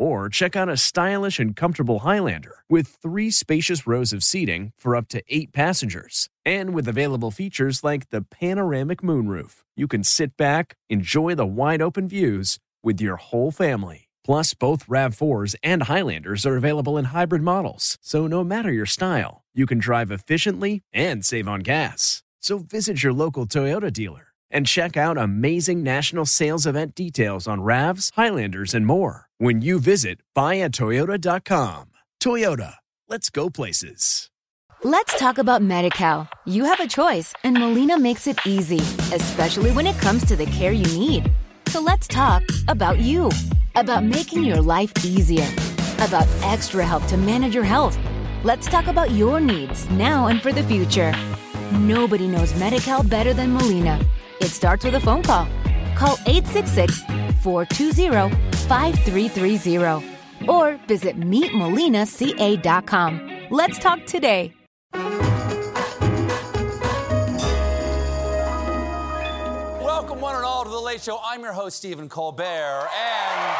Or check out a stylish and comfortable Highlander with three spacious rows of seating for up to eight passengers. And with available features like the panoramic moonroof, you can sit back, enjoy the wide open views with your whole family. Plus, both RAV4s and Highlanders are available in hybrid models, so no matter your style, you can drive efficiently and save on gas. So visit your local Toyota dealer and check out amazing national sales event details on RAVs, Highlanders, and more when you visit buyatoyota.com. Toyota, let's go places. Let's talk about MediCal. You have a choice, and Molina makes it easy, especially when it comes to the care you need. So let's talk about you, about making your life easier, about extra help to manage your health. Let's talk about your needs now and for the future. Nobody knows Medi-Cal better than Molina. It starts with a phone call. Call 866-420-5330 or visit meetmolinaca.com. Let's talk today. Welcome, one and all, to The Late Show. I'm your host, Stephen Colbert, and.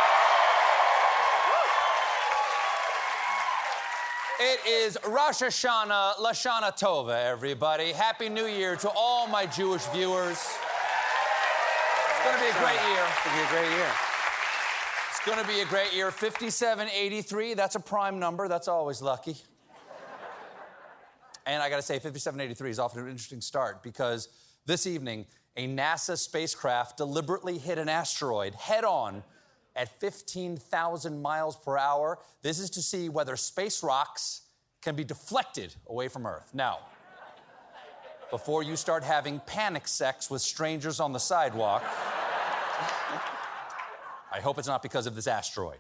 It is Rosh Hashanah, Lashana Tova, everybody. Happy New Year to all my Jewish viewers. It's going to be a great year. It's going to be a great year. It's going to be a great year. 5783, that's a prime number. That's always lucky. And I got to say, 5783 is off to an interesting start because this evening, a NASA spacecraft deliberately hit an asteroid head on at 15,000 miles per hour. This is to see whether space rocks can be deflected away from Earth. Now, before you start having panic sex with strangers on the sidewalk, I hope it's not because of this asteroid.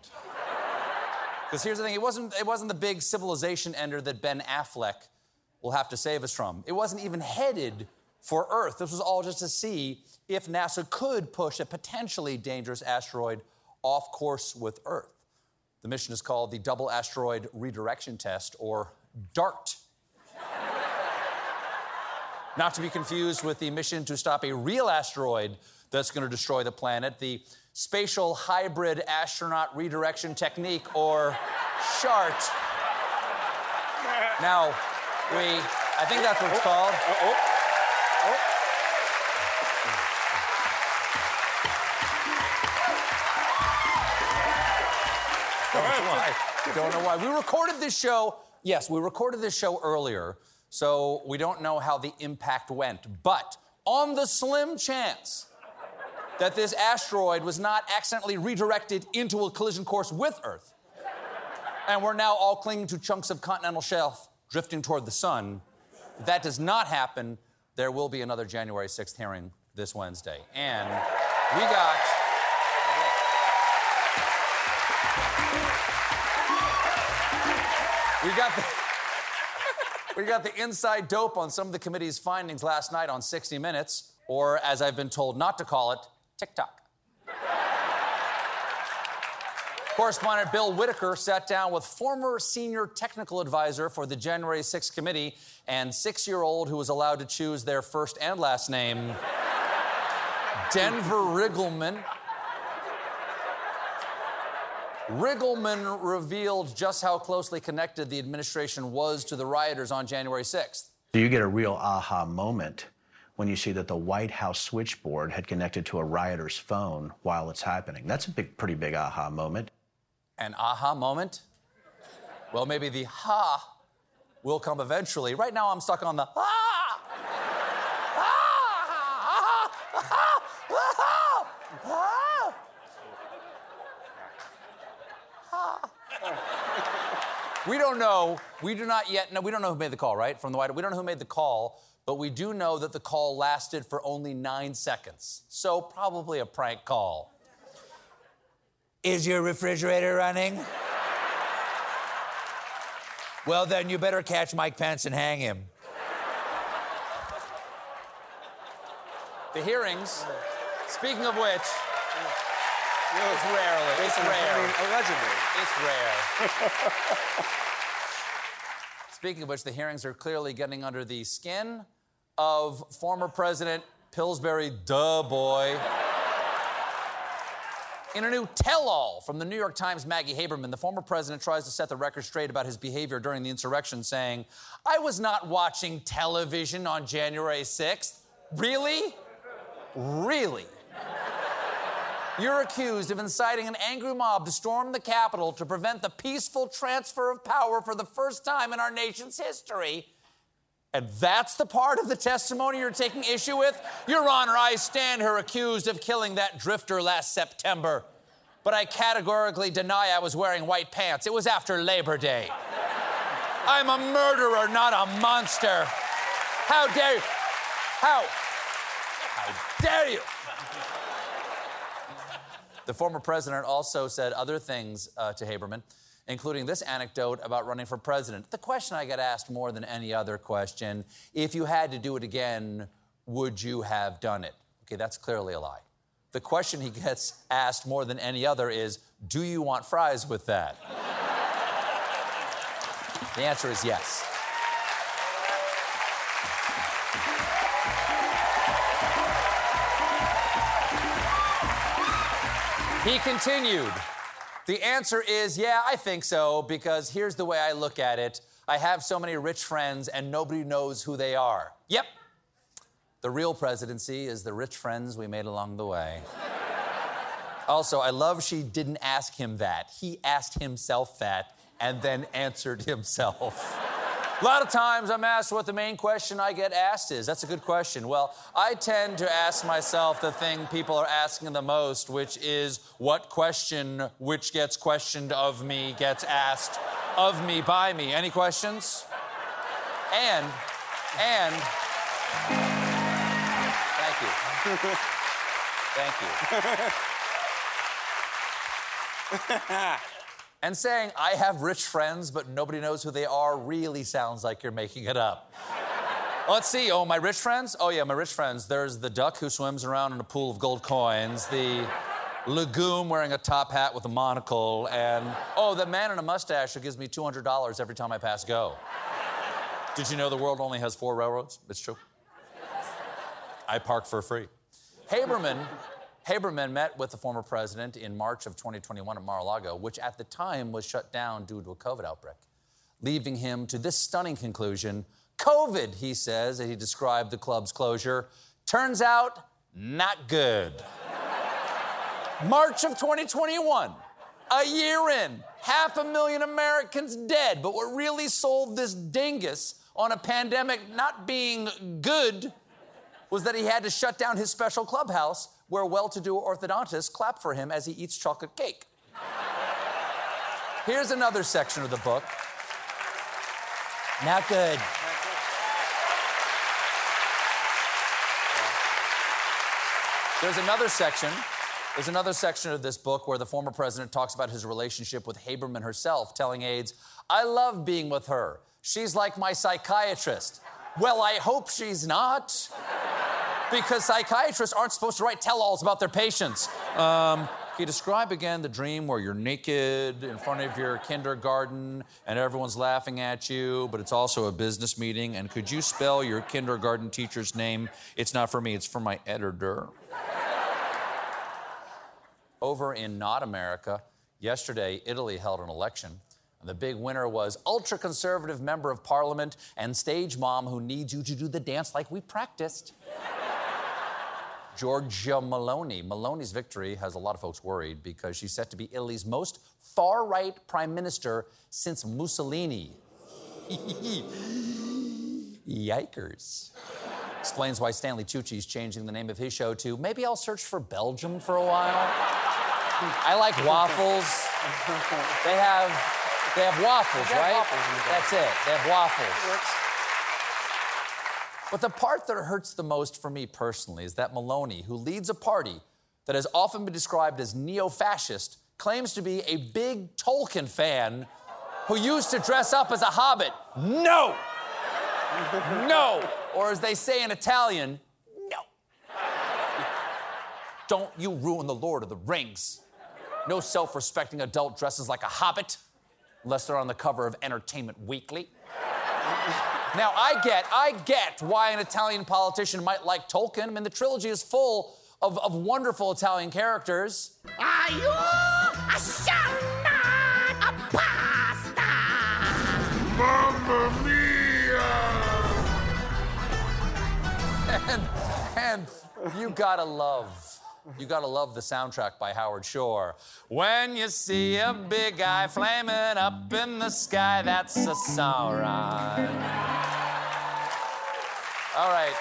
Because here's the thing it wasn't, it wasn't the big civilization ender that Ben Affleck will have to save us from. It wasn't even headed for Earth. This was all just to see if NASA could push a potentially dangerous asteroid off course with Earth. The mission is called the Double Asteroid Redirection Test, or DART. Not to be confused with the mission to stop a real asteroid that's going to destroy the planet, the Spatial Hybrid Astronaut Redirection Technique, or SHART. Now, we, I think that's what it's called. Oh, oh, oh, Don't know why. Don't know why. We recorded this show. Yes, we recorded this show earlier, so we don't know how the impact went. But on the slim chance that this asteroid was not accidentally redirected into a collision course with Earth, and we're now all clinging to chunks of continental shelf drifting toward the sun, if that does not happen, there will be another January 6th hearing this Wednesday. And we got. We got the. We got the inside dope on some of the committee's findings last night on 60 Minutes, or as I've been told not to call it, TikTok. Correspondent Bill Whitaker sat down with former senior technical advisor for the January 6th committee and six year old who was allowed to choose their first and last name, Denver Riggleman. Riggleman revealed just how closely connected the administration was to the rioters on January 6th. Do you get a real aha moment when you see that the White House switchboard had connected to a rioter's phone while it's happening? That's a big, pretty big aha moment. An aha moment? Well, maybe the ha will come eventually. Right now, I'm stuck on the! Ah! Ah! Ah! Ah! Ah! We don't know. We do not yet know. We don't know who made the call, right? From the White House. We don't know who made the call, but we do know that the call lasted for only nine seconds. So, probably a prank call. Is your refrigerator running? Well, then you better catch Mike Pence and hang him. the hearings, speaking of which, it's rarely. It's rare. Allegedly. Rare. Speaking of which, the hearings are clearly getting under the skin of former President Pillsbury Duh Boy. In a new tell all from the New York Times' Maggie Haberman, the former president tries to set the record straight about his behavior during the insurrection, saying, I was not watching television on January 6th. Really? Really? You're accused of inciting an angry mob to storm the Capitol to prevent the peaceful transfer of power for the first time in our nation's history. And that's the part of the testimony you're taking issue with? Your Honor, I stand here accused of killing that drifter last September. But I categorically deny I was wearing white pants. It was after Labor Day. I'm a murderer, not a monster. How dare you? How? How dare you? The former president also said other things uh, to Haberman including this anecdote about running for president. The question I get asked more than any other question if you had to do it again, would you have done it? Okay, that's clearly a lie. The question he gets asked more than any other is do you want fries with that? the answer is yes. He continued. The answer is yeah, I think so, because here's the way I look at it I have so many rich friends and nobody knows who they are. Yep. The real presidency is the rich friends we made along the way. also, I love she didn't ask him that. He asked himself that and then answered himself. A lot of times I'm asked what the main question I get asked is. That's a good question. Well, I tend to ask myself the thing people are asking the most, which is what question which gets questioned of me gets asked of me by me. Any questions? And, and, thank you. Thank you. And saying, I have rich friends, but nobody knows who they are, really sounds like you're making it up. Let's see. Oh, my rich friends? Oh, yeah, my rich friends. There's the duck who swims around in a pool of gold coins, the legume wearing a top hat with a monocle, and oh, the man in a mustache who gives me $200 every time I pass go. Did you know the world only has four railroads? It's true. I park for free. Haberman Haberman met with the former president in March of 2021 at Mar-a-Lago, which at the time was shut down due to a COVID outbreak, leaving him to this stunning conclusion. COVID, he says, as he described the club's closure, turns out not good. March of 2021, a year in, half a million Americans dead. But what really sold this dingus on a pandemic not being good was that he had to shut down his special clubhouse where well to do orthodontists clap for him as he eats chocolate cake. Here's another section of the book. Not good. There's another section. There's another section of this book where the former president talks about his relationship with Haberman herself, telling aides, I love being with her. She's like my psychiatrist. Well, I hope she's not because psychiatrists aren't supposed to write tell alls about their patients. Um, can you describe again the dream where you're naked in front of your kindergarten and everyone's laughing at you, but it's also a business meeting? And could you spell your kindergarten teacher's name? It's not for me, it's for my editor. Over in not America, yesterday, Italy held an election. And the big winner was ultra conservative member of parliament and stage mom who needs you to do the dance like we practiced. Giorgia Meloni. Meloni's victory has a lot of folks worried because she's set to be Italy's most far right prime minister since Mussolini. Yikers. Explains why Stanley Tucci is changing the name of his show to Maybe I'll Search for Belgium for a while. I like waffles. They have they have waffles, right? Waffles That's it. They have waffles. But the part that hurts the most for me personally is that Meloni, who leads a party that has often been described as neo fascist, claims to be a big Tolkien fan who used to dress up as a hobbit. No! no! Or as they say in Italian, no. Don't you ruin the Lord of the Rings. No self respecting adult dresses like a hobbit unless they're on the cover of Entertainment Weekly. Now, I get, I get why an Italian politician might like Tolkien. I mean, the trilogy is full of, of wonderful Italian characters. Are you a shaman a pasta? Mamma mia! And, and you gotta love, you gotta love the soundtrack by Howard Shore. When you see a big eye flaming up in the sky, that's a Sauron. All right.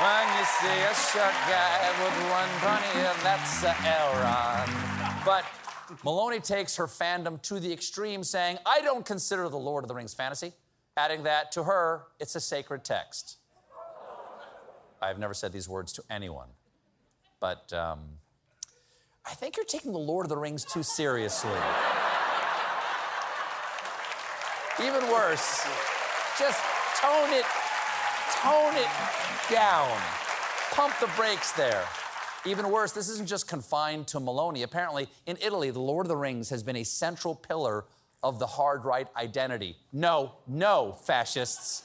When you see a short guy with one pony, that's a Elrond. But Meloni takes her fandom to the extreme, saying, I don't consider The Lord of the Rings fantasy, adding that to her, it's a sacred text. I've never said these words to anyone, but um, I think you're taking The Lord of the Rings too seriously. Even worse, just tone it, tone it down. Pump the brakes there. Even worse, this isn't just confined to Meloni. Apparently, in Italy, The Lord of the Rings has been a central pillar of the hard right identity. No, no, fascists.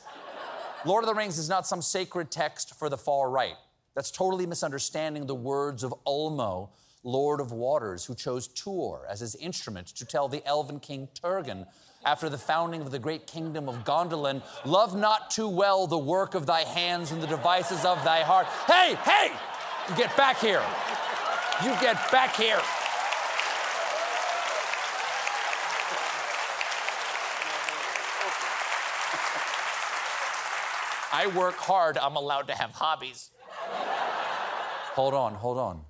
Lord of the Rings is not some sacred text for the far right. That's totally misunderstanding the words of Ulmo, Lord of Waters, who chose Tuor as his instrument to tell the elven king Turgon, after the founding of the great kingdom of Gondolin, love not too well the work of thy hands and the devices of thy heart. Hey, hey! You get back here. You get back here. I work hard. I'm allowed to have hobbies. hold on, hold on.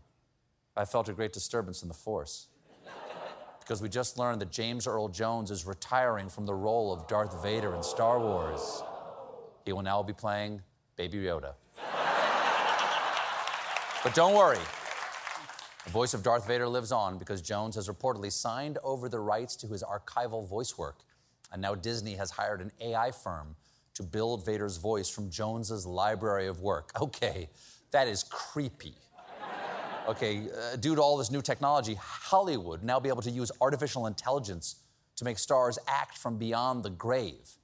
I felt a great disturbance in the force. Because we just learned that James Earl Jones is retiring from the role of Darth Vader in Star Wars. He will now be playing Baby Yoda. but don't worry, the voice of Darth Vader lives on because Jones has reportedly signed over the rights to his archival voice work. And now Disney has hired an AI firm to build Vader's voice from Jones's library of work. Okay, that is creepy. Okay, uh, due to all this new technology, Hollywood now be able to use artificial intelligence to make stars act from beyond the grave.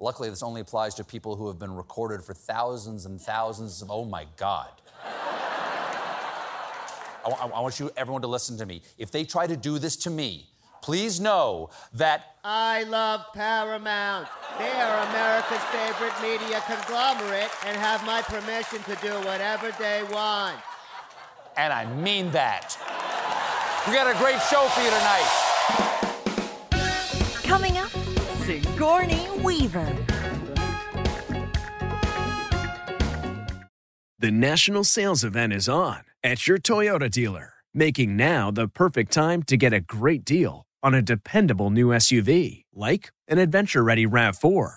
Luckily, this only applies to people who have been recorded for thousands and thousands of, oh my God. I, I, I want you, everyone, to listen to me. If they try to do this to me, please know that I love Paramount. They are America's favorite media conglomerate and have my permission to do whatever they want. And I mean that. We got a great show for you tonight. Coming up, Sigourney Weaver. The national sales event is on at your Toyota dealer, making now the perfect time to get a great deal on a dependable new SUV like an adventure ready RAV4.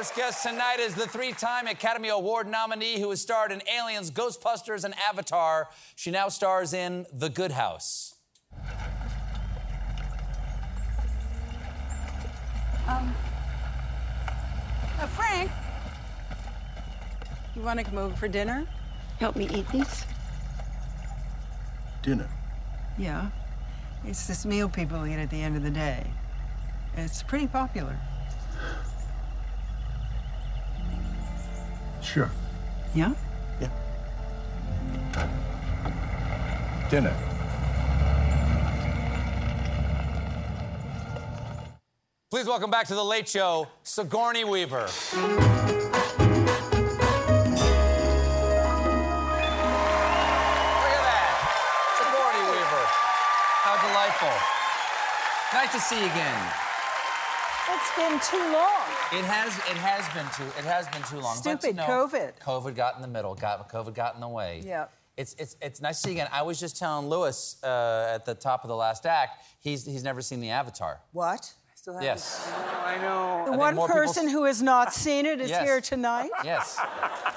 First guest tonight is the three time Academy Award nominee who has starred in Aliens, Ghostbusters, and Avatar. She now stars in The Good House. Um, uh, Frank, you want to come over for dinner? Help me eat these? Dinner. Yeah. It's this meal people eat at the end of the day. It's pretty popular. Sure. Yeah? Yeah. Dinner. Please welcome back to the Late Show, Sigourney Weaver. Look at that, Sigourney Weaver. How delightful. Nice to see you again. It's been too long. It has it has been too it has been too long. but, Stupid no, COVID. COVID got in the middle. Got COVID got in the way. Yeah. It's, it's, it's nice to see you again. I was just telling Lewis uh, at the top of the last act, he's, he's never seen the Avatar. What? Still haven't- Yes. I know. The think one more people person who has not seen it is Yes. here tonight. Yes.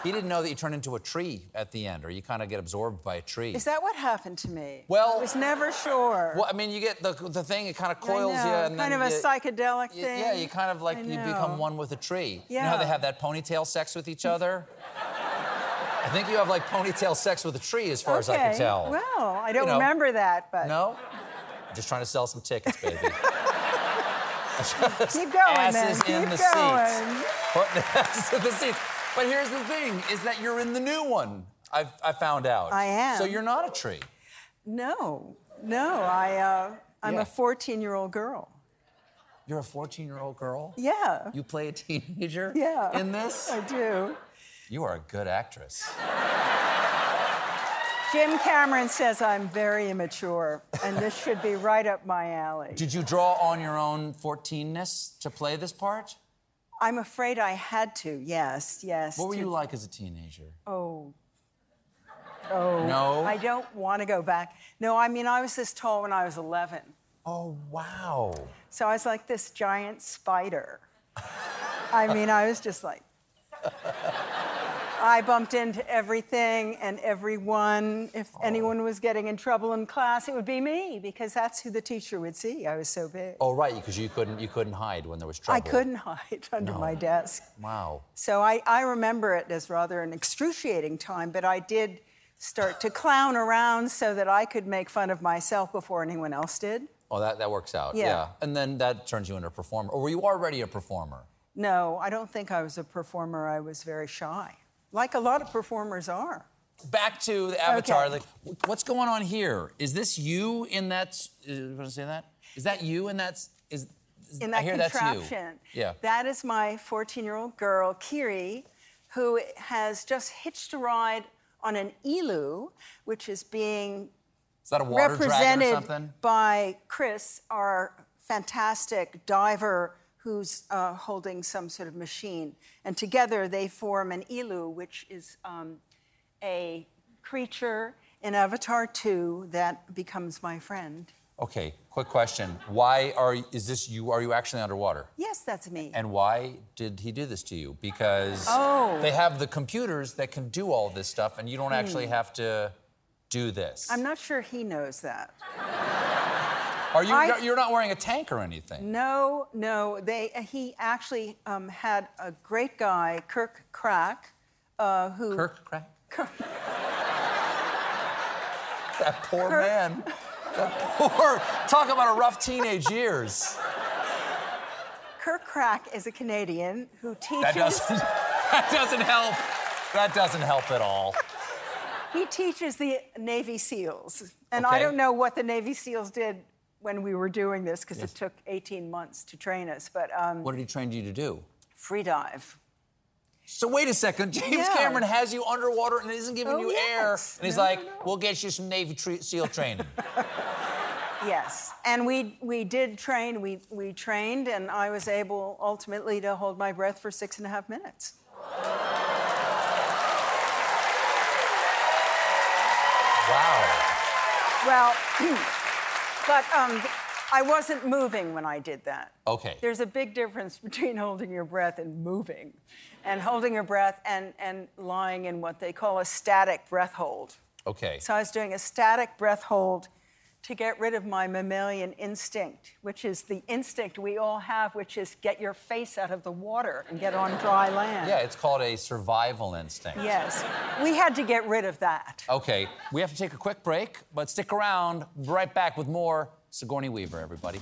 he didn't know that you turn into a tree at the end, or you kind of get absorbed by a tree. Is that what happened to me? Well- I was never sure. Well, I mean, you get the, the thing, it kind of I coils you, know, and kind then of a you- psychedelic y- thing. Yeah, you kind of like you become one with a tree. Yeah. You know how they have that ponytail sex with each other? I think you have like ponytail sex with a tree, as far as I can Okay, tell. Well, I don't know. remember that, but No? Just trying to sell some tickets, baby. keep going, man. asses Keep in the going. seats. Putting asses in the seats. But here's the thing: is that you're in the new one. I've I found out. I am. So you're not a tree. No, no, I, uh, I'm Yeah. a 14-year-old girl. You're a 14-year-old girl. Yeah. You play a teenager. Yeah. In this. I do. You are a good actress. Jim Cameron says I'm very immature, and this should be right up my alley. Did you draw on your own 14ness to play this part? I'm afraid I had to. Yes, yes. What were to- you like as a teenager? Oh. oh. Oh. No? I don't want to go back. No, I mean, I was this tall when I was 11. Oh wow. So I was like this giant spider. I mean, I was just like. I bumped into everything and everyone. If Oh. anyone was getting in trouble in class, it would be me because that's who the teacher would see. I was so big. Oh right, because you couldn't you couldn't hide when there was trouble. I couldn't hide under No. my desk. Wow. So I, I remember it as rather an excruciating time, but I did start to clown around so that I could make fun of myself before anyone else did. Oh, that, that works out. Yeah. And then that turns you into a performer. Or were you already a performer? No, I don't think I was a performer. I was very shy, like a lot of performers are. Back to the Avatar. Okay. Like, what's going on here? Is this you in that? Uh, you want to say that? Is that you in that? Is, is In that contraption. that's you. Yeah. That is my 14 year old girl, Kiri, who has just hitched a ride on an ilu, which is being Is that a water dragon or represented something? by Chris, our fantastic diver who's uh, holding some sort of machine. And together they form an ilu, which is um, a creature in Avatar 2 that becomes my friend. Okay. Quick question. Why are is this you? Are you actually underwater? Yes, that's me. And why did he do this to you? Because Oh. they have the computers that can do all this stuff, and you don't actually have to do this. Hmm. I'm not sure he knows that. Are you? I- You're not wearing a tank or anything. No, no. They, he actually um, had a great guy, Kirk Krack, uh, who. Kirk Krack. that poor man. That poor. Talk about a rough teenage years. Kirk Krack is a Canadian who teaches. That doesn't. That doesn't help. That doesn't help at all. He teaches the Navy SEALs. And I don't know what the Navy SEALs did when we were doing this because Yes. it took 18 months to train us, but um, What did he train you to do? free dive. So wait a second. James Yeah. Cameron has you underwater and isn't giving Oh, you yes. air, and he's No, like, no, no. "We'll get you some Navy tre- SEAL training." Yes. And we, we did train, we, we trained, and I was able ultimately to hold my breath for six and a half minutes. wow. Well, but um, I wasn't moving when I did that. Okay. There's a big difference between holding your breath and moving, and holding your breath and, and lying in what they call a static breath hold. Okay. So I was doing a static breath hold to get rid of my mammalian instinct, which is the instinct we all have, which is get your face out of the water and get on dry land. Yeah, it's called a survival instinct. Yes. We had to get rid of that. Okay, we have to take a quick break, but stick around. We'll be right back with more Sigourney Weaver, everybody.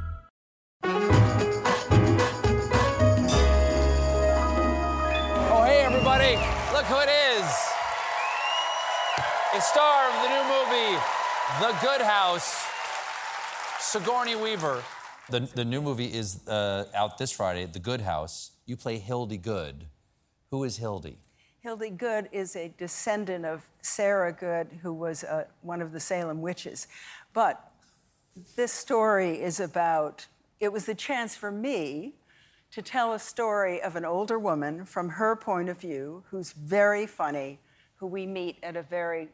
Star of the new movie, The Good House, Sigourney Weaver. The, the new movie is uh, out this Friday, The Good House. You play Hildy Good. Who is Hildy? Hildy Good is a descendant of Sarah Good, who was uh, one of the Salem witches. But this story is about, it was the chance for me to tell a story of an older woman from her point of view, who's very funny, who we meet at a very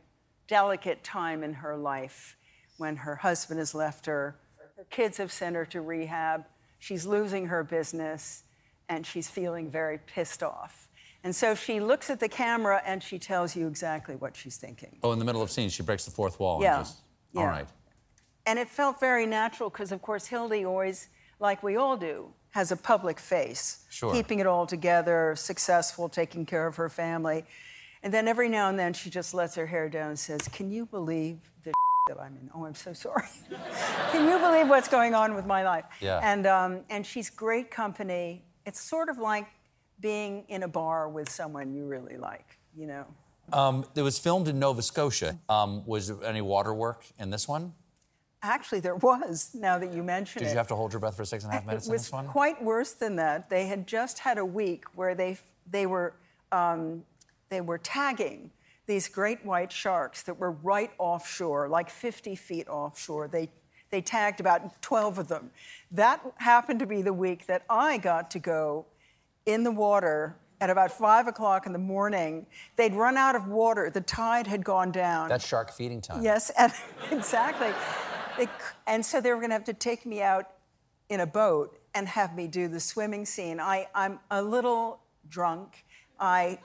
delicate time in her life when her husband has left her, her kids have sent her to rehab, she's losing her business, and she's feeling very pissed off. And so she looks at the camera and she tells you exactly what she's thinking. Oh, in the middle of scene, she breaks the fourth wall. Yeah, And just, yeah. All right. And it felt very natural because, of course, Hildy always, like we all do, has a public face, Sure. keeping it all together, successful, taking care of her family. And then every now and then she just lets her hair down and says, Can you believe the that I'm in? Oh, I'm so sorry. Can you believe what's going on with my life? Yeah. And, um, and she's great company. It's sort of like being in a bar with someone you really like, you know? Um, it was filmed in Nova Scotia. Um, was there any water work in this one? Actually, there was, now that you mention it. Did you have to hold your breath for six and a half minutes it in was this one? quite worse than that. They had just had a week where they they were um, they were tagging these great white sharks that were right offshore, like 50 feet offshore. They they tagged about 12 of them. That happened to be the week that I got to go in the water at about five o'clock in the morning. They'd run out of water. The tide had gone down. That's shark feeding time. Yes, and, exactly. They and so they were going to have to take me out in a boat and have me do the swimming scene. I, I'm a little drunk. I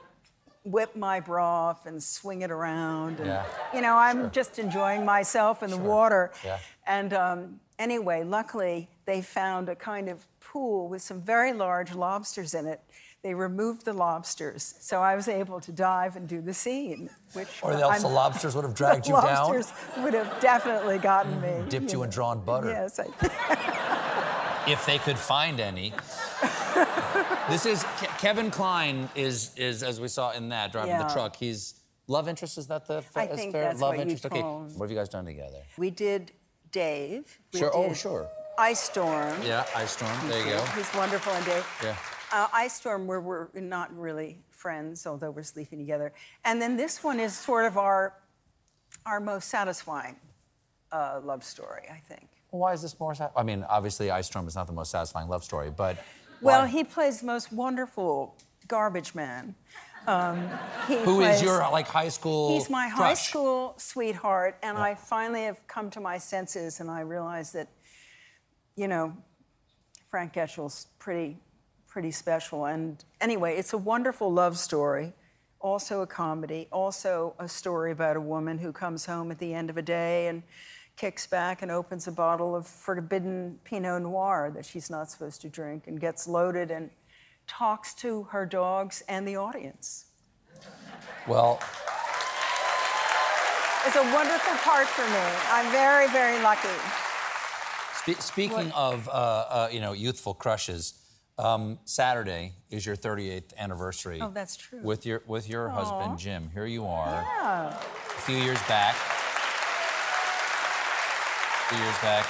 whip my bra off and swing it around. And, Yeah. You know, I'm just enjoying myself in the water. Yeah. And um, anyway, luckily, they found a kind of pool with some very large lobsters in it. They removed the lobsters, so I was able to dive and do the scene. Which Or else I'm- the lobsters would have dragged you down. lobsters would have definitely gotten me. Dipped you in drawn butter. Yes, I, if they could find any. This is Ke- Kevin Kline is is as we saw in that driving Yeah. the truck. He's love interest. Is that the I is think fair? that's love what interest? Okay. What have you guys done together? we did Dave. We Sure, oh, sure. Ice Storm. Yeah, Ice Storm. There you go. He's wonderful and Dave. Yeah. Uh, Ice Storm, where we're not really friends, although we're sleeping together. And then this one is sort of our our most satisfying uh, love story, I think. Why is this more? I mean, obviously, Ice Storm is not the most satisfying love story, but Well, why- he plays the most wonderful garbage man. Um, he who is plays- your like high school? He's my high school sweetheart, and I finally have come to my senses, and I realize that, you know, Frank Getchell's pretty, pretty special. And anyway, it's a wonderful love story, also a comedy, also a story about a woman who comes home at the end of a day and kicks back and opens a bottle of forbidden Pinot Noir that she's not supposed to drink, and gets loaded and talks to her dogs and the audience. Well, It's a wonderful part for me. I'm very, very lucky. Spe- speaking of uh, uh, you know youthful crushes, um, Saturday is your 38th anniversary. Oh, that's true. With your with your Aw. husband Jim. Here you are. Yeah. A few years back. Few years back.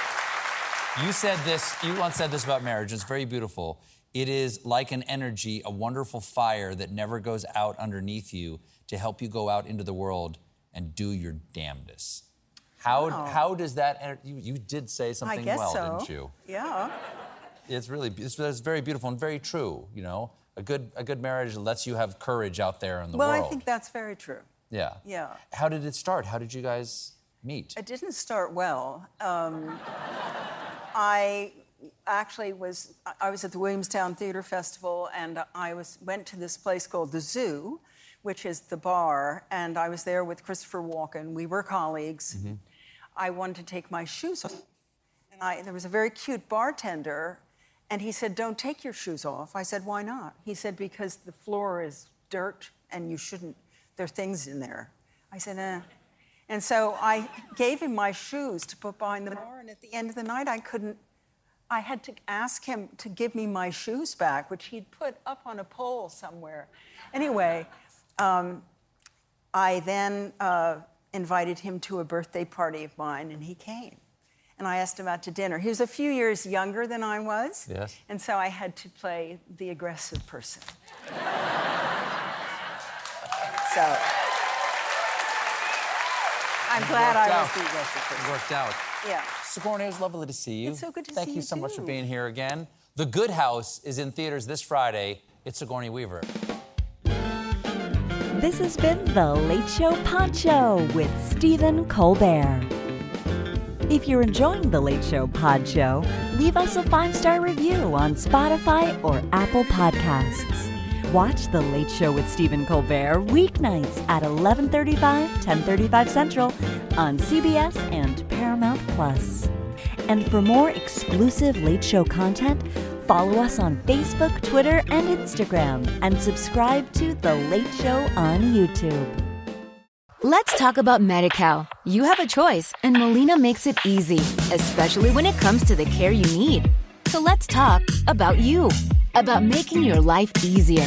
You said this. You once said this about marriage. It's very beautiful. It is like an energy, a wonderful fire that never goes out underneath you to help you go out into the world and do your damnedest. How, Wow. how does that? You, you did say something well, so. didn't you? Yeah. It's really it's, it's very beautiful and very true. You know, a good a good marriage lets you have courage out there in the well, world. Well, I think that's very true. yeah. Yeah. How did it start? How did you guys meet? It didn't start well. Um, I actually was I was at the Williamstown Theater Festival, and I was went to this place called the Zoo, which is the bar, and I was there with Christopher Walken. We were colleagues. I wanted to take my shoes off, and I, there was a very cute bartender, and he said, "Don't take your shoes off." I said, "Why not?" He said, "Because the floor is dirt, and you shouldn't. There are things in there." I said, "Eh." And so I gave him my shoes to put behind the bar, and at the end of the night, I couldn't. I had to ask him to give me my shoes back, which he'd put up on a pole somewhere. Anyway, um, I then uh, invited him to a birthday party of mine, and he came. And I asked him out to dinner. He was a few years younger than I was, Yes. and so I had to play the aggressive person. so I'm glad I was Worked the out. aggressive person. Worked out. Yeah. Sigourney, it was lovely to see you. It's so good to Thank see you Thank you so much for being here again. The Good House is in theaters this Friday. It's Sigourney Weaver. This has been The Late Show Pod Show with Stephen Colbert. If you're enjoying The Late Show Pod Show, leave us a five star review on Spotify or Apple Podcasts. Watch The Late Show with Stephen Colbert weeknights at 11:35, 10:35 Central on CBS and Paramount Plus. And for more exclusive Late Show content, follow us on Facebook, Twitter, and Instagram, and subscribe to The Late Show on YouTube. Let's talk about MediCal. You have a choice, and Molina makes it easy, especially when it comes to the care you need. So let's talk about you, about making your life easier,